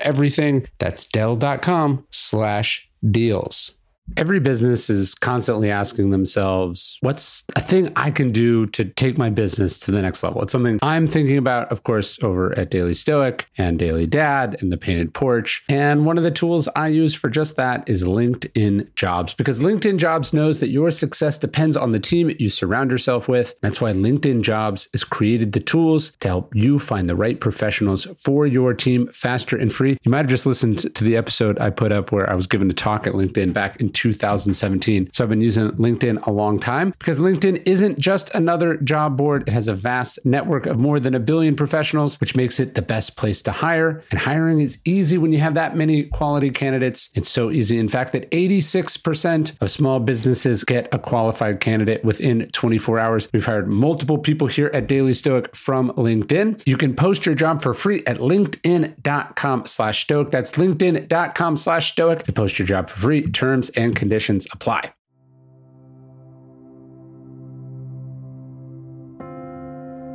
everything. That's Dell.com slash deals. Every business is constantly asking themselves, what's a thing I can do to take my business to the next level? It's something I'm thinking about, of course, over at Daily Stoic and Daily Dad and the Painted Porch. And one of the tools I use for just that is LinkedIn Jobs, because LinkedIn Jobs knows that your success depends on the team you surround yourself with. That's why LinkedIn Jobs has created the tools to help you find the right professionals for your team faster and free. You might have just listened to the episode I put up where I was given a talk at LinkedIn back in 2017. So I've been using LinkedIn a long time because LinkedIn isn't just another job board. It has a vast network of more than a billion professionals, which makes it the best place to hire. And hiring is easy when you have that many quality candidates. It's so easy. In fact, that 86% of small businesses get a qualified candidate within 24 hours. We've hired multiple people here at Daily Stoic from LinkedIn. You can post your job for free at linkedin.com slash stoic. That's linkedin.com slash stoic to post your job for free. Terms and conditions apply.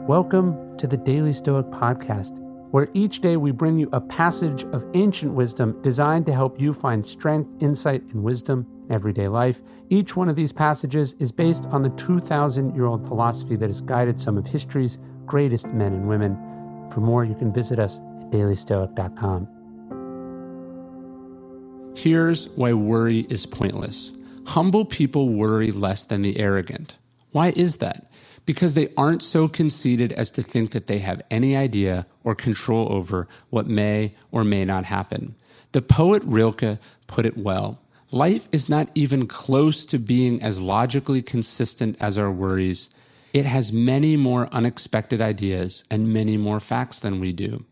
Welcome to the Daily Stoic Podcast, where each day we bring you a passage of ancient wisdom designed to help you find strength, insight, and wisdom in everyday life. Each one of these passages is based on the 2,000 year old philosophy that has guided some of history's greatest men and women. For more, you can visit us at dailystoic.com. Here's why worry is pointless. Humble people worry less than the arrogant. Why is that? Because they aren't so conceited as to think that they have any idea or control over what may or may not happen. The poet Rilke put it well. Life is not even close to being as logically consistent as our worries. It has many more unexpected ideas and many more facts than we do.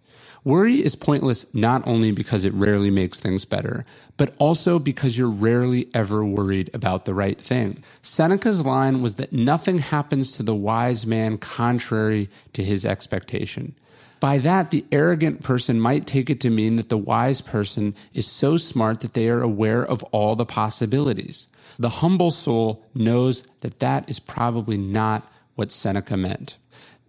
Worry is pointless not only because it rarely makes things better, but also because you're rarely ever worried about the right thing. Seneca's line was that nothing happens to the wise man contrary to his expectation. By that, the arrogant person might take it to mean that the wise person is so smart that they are aware of all the possibilities. The humble soul knows that that is probably not what Seneca meant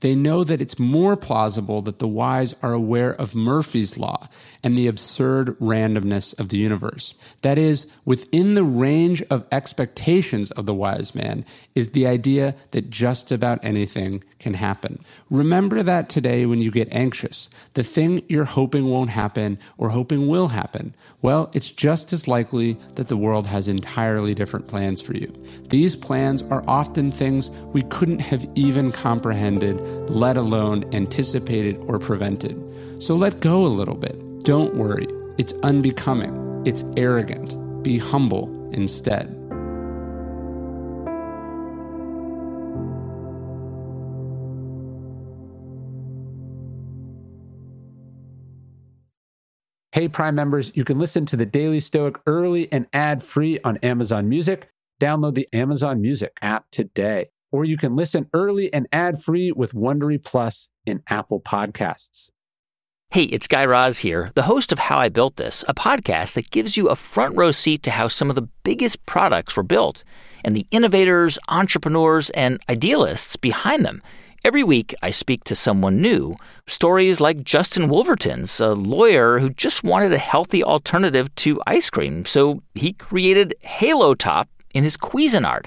they know that it's more plausible that the wise are aware of Murphy's Law and the absurd randomness of the universe. That is, within the range of expectations of the wise man is the idea that just about anything can happen. Remember that today when you get anxious. The thing you're hoping won't happen or hoping will happen, well, it's just as likely that the world has entirely different plans for you. These plans are often things we couldn't have even comprehended let alone anticipated or prevented. So let go a little bit. Don't worry. It's unbecoming. It's arrogant. Be humble instead. Hey, Prime members, you can listen to the Daily Stoic early and ad free on Amazon Music. Download the Amazon Music app today or you can listen early and ad-free with Wondery Plus in Apple Podcasts. Hey, it's Guy Raz here, the host of How I Built This, a podcast that gives you a front row seat to how some of the biggest products were built and the innovators, entrepreneurs, and idealists behind them. Every week, I speak to someone new. Stories like Justin Woolverton's, a lawyer who just wanted a healthy alternative to ice cream, so he created Halo Top in his Cuisinart.